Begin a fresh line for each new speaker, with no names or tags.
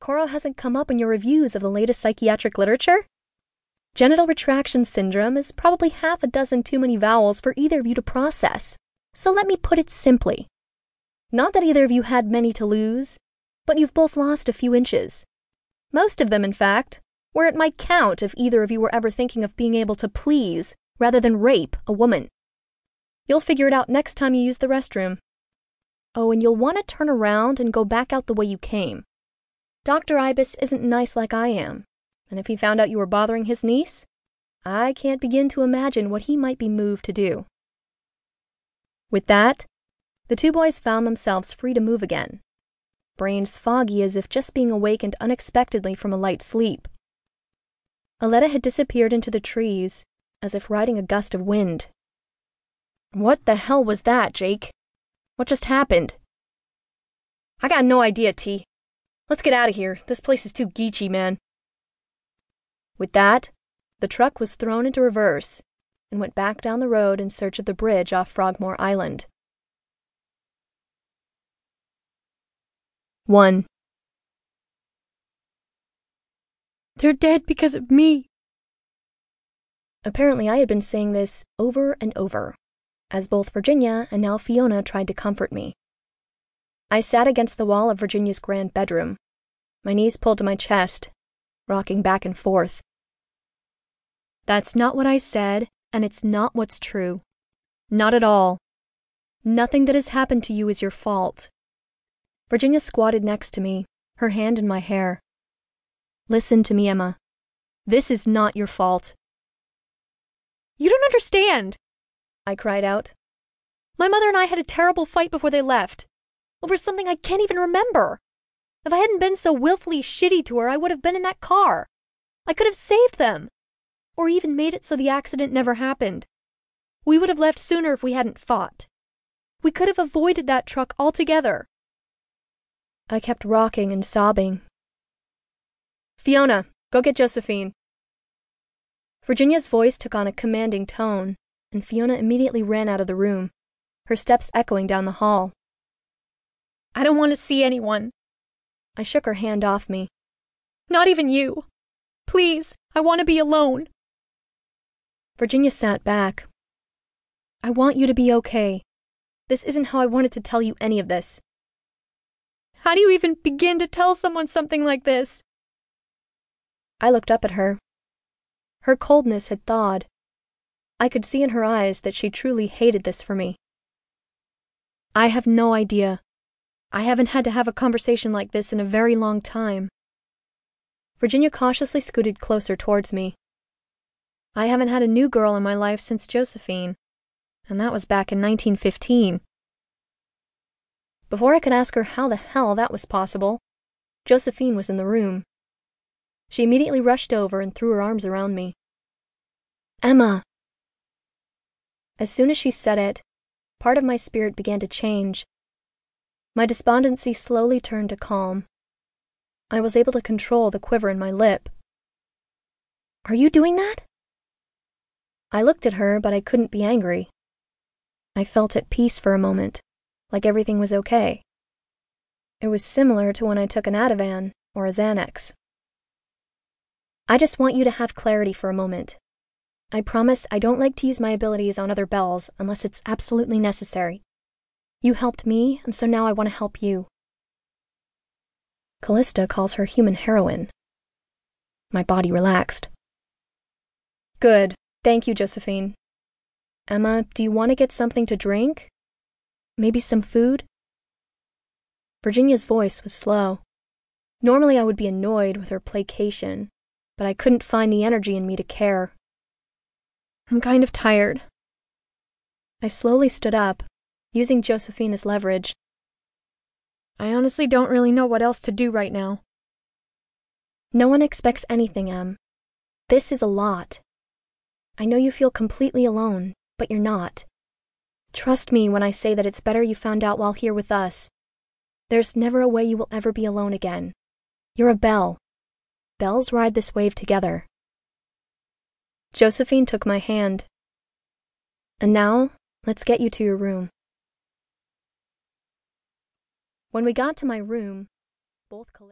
Koro hasn't come up in your reviews of the latest psychiatric literature? Genital retraction syndrome is probably half a dozen too many vowels for either of you to process. So let me put it simply. Not that either of you had many to lose, but you've both lost a few inches. Most of them, in fact, where it might count if either of you were ever thinking of being able to please rather than rape a woman. You'll figure it out next time you use the restroom. Oh, and you'll want to turn around and go back out the way you came. Dr. Ibis isn't nice like I am, and if he found out you were bothering his niece, I can't begin to imagine what he might be moved to do. With that, the two boys found themselves free to move again, brains foggy as if just being awakened unexpectedly from a light sleep. Aletta had disappeared into the trees, as if riding a gust of wind. What the hell was that, Jake? What just happened? I got no idea, T. Let's get out of here. This place is too geechy, man. With that, the truck was thrown into reverse and went back down the road in search of the bridge off Frogmore Island. 1.
They're dead because of me.
Apparently, I had been saying this over and over, as both Virginia and now Fiona tried to comfort me. I sat against the wall of Virginia's grand bedroom, my knees pulled to my chest, rocking back and forth. That's not what I said, and it's not what's true. Not at all. Nothing that has happened to you is your fault. Virginia squatted next to me, her hand in my hair. Listen to me, Emma. This is not your fault.
You don't understand,
I cried out.
My mother and I had a terrible fight before they left, over something I can't even remember. If I hadn't been so willfully shitty to her, I would have been in that car. I could have saved them, or even made it so the accident never happened. We would have left sooner if we hadn't fought. We could have avoided that truck altogether.
I kept rocking and sobbing. Fiona, go get Josephine. Virginia's voice took on a commanding tone, and Fiona immediately ran out of the room, her steps echoing down the hall.
I don't want to see anyone.
I shook her hand off me.
Not even you. Please, I want to be alone.
Virginia sat back. I want you to be okay. This isn't how I wanted to tell you any of this.
How do you even begin to tell someone something like this?
I looked up at her. Her coldness had thawed. I could see in her eyes that she truly hated this for me. I have no idea. I haven't had to have a conversation like this in a very long time. Virginia cautiously scooted closer towards me. I haven't had a new girl in my life since Josephine, and that was back in 1915. Before I could ask her how the hell that was possible, Josephine was in the room. She immediately rushed over and threw her arms around me. Emma! As soon as she said it, part of my spirit began to change. My despondency slowly turned to calm. I was able to control the quiver in my lip. Are you doing that? I looked at her, but I couldn't be angry. I felt at peace for a moment like everything was okay. It was similar to when I took an Ativan or a Xanax. I just want you to have clarity for a moment. I promise I don't like to use my abilities on other Belles unless it's absolutely necessary. You helped me, and so now I want to help you. Callista calls her human heroine. My body relaxed. Good. Thank you, Josephine. Emma, do you want to get something to drink? Maybe some food? Virginia's voice was slow. Normally I would be annoyed with her placation, but I couldn't find the energy in me to care. I'm kind of tired. I slowly stood up, using Josephine as leverage. I honestly don't really know what else to do right now. No one expects anything, Em. This is a lot. I know you feel completely alone, but you're not. Trust me when I say that it's better you found out while here with us. There's never a way you will ever be alone again. You're a Belle. Belles ride this wave together. Josephine took my hand. And now, let's get you to your room. When we got to my room, both Callista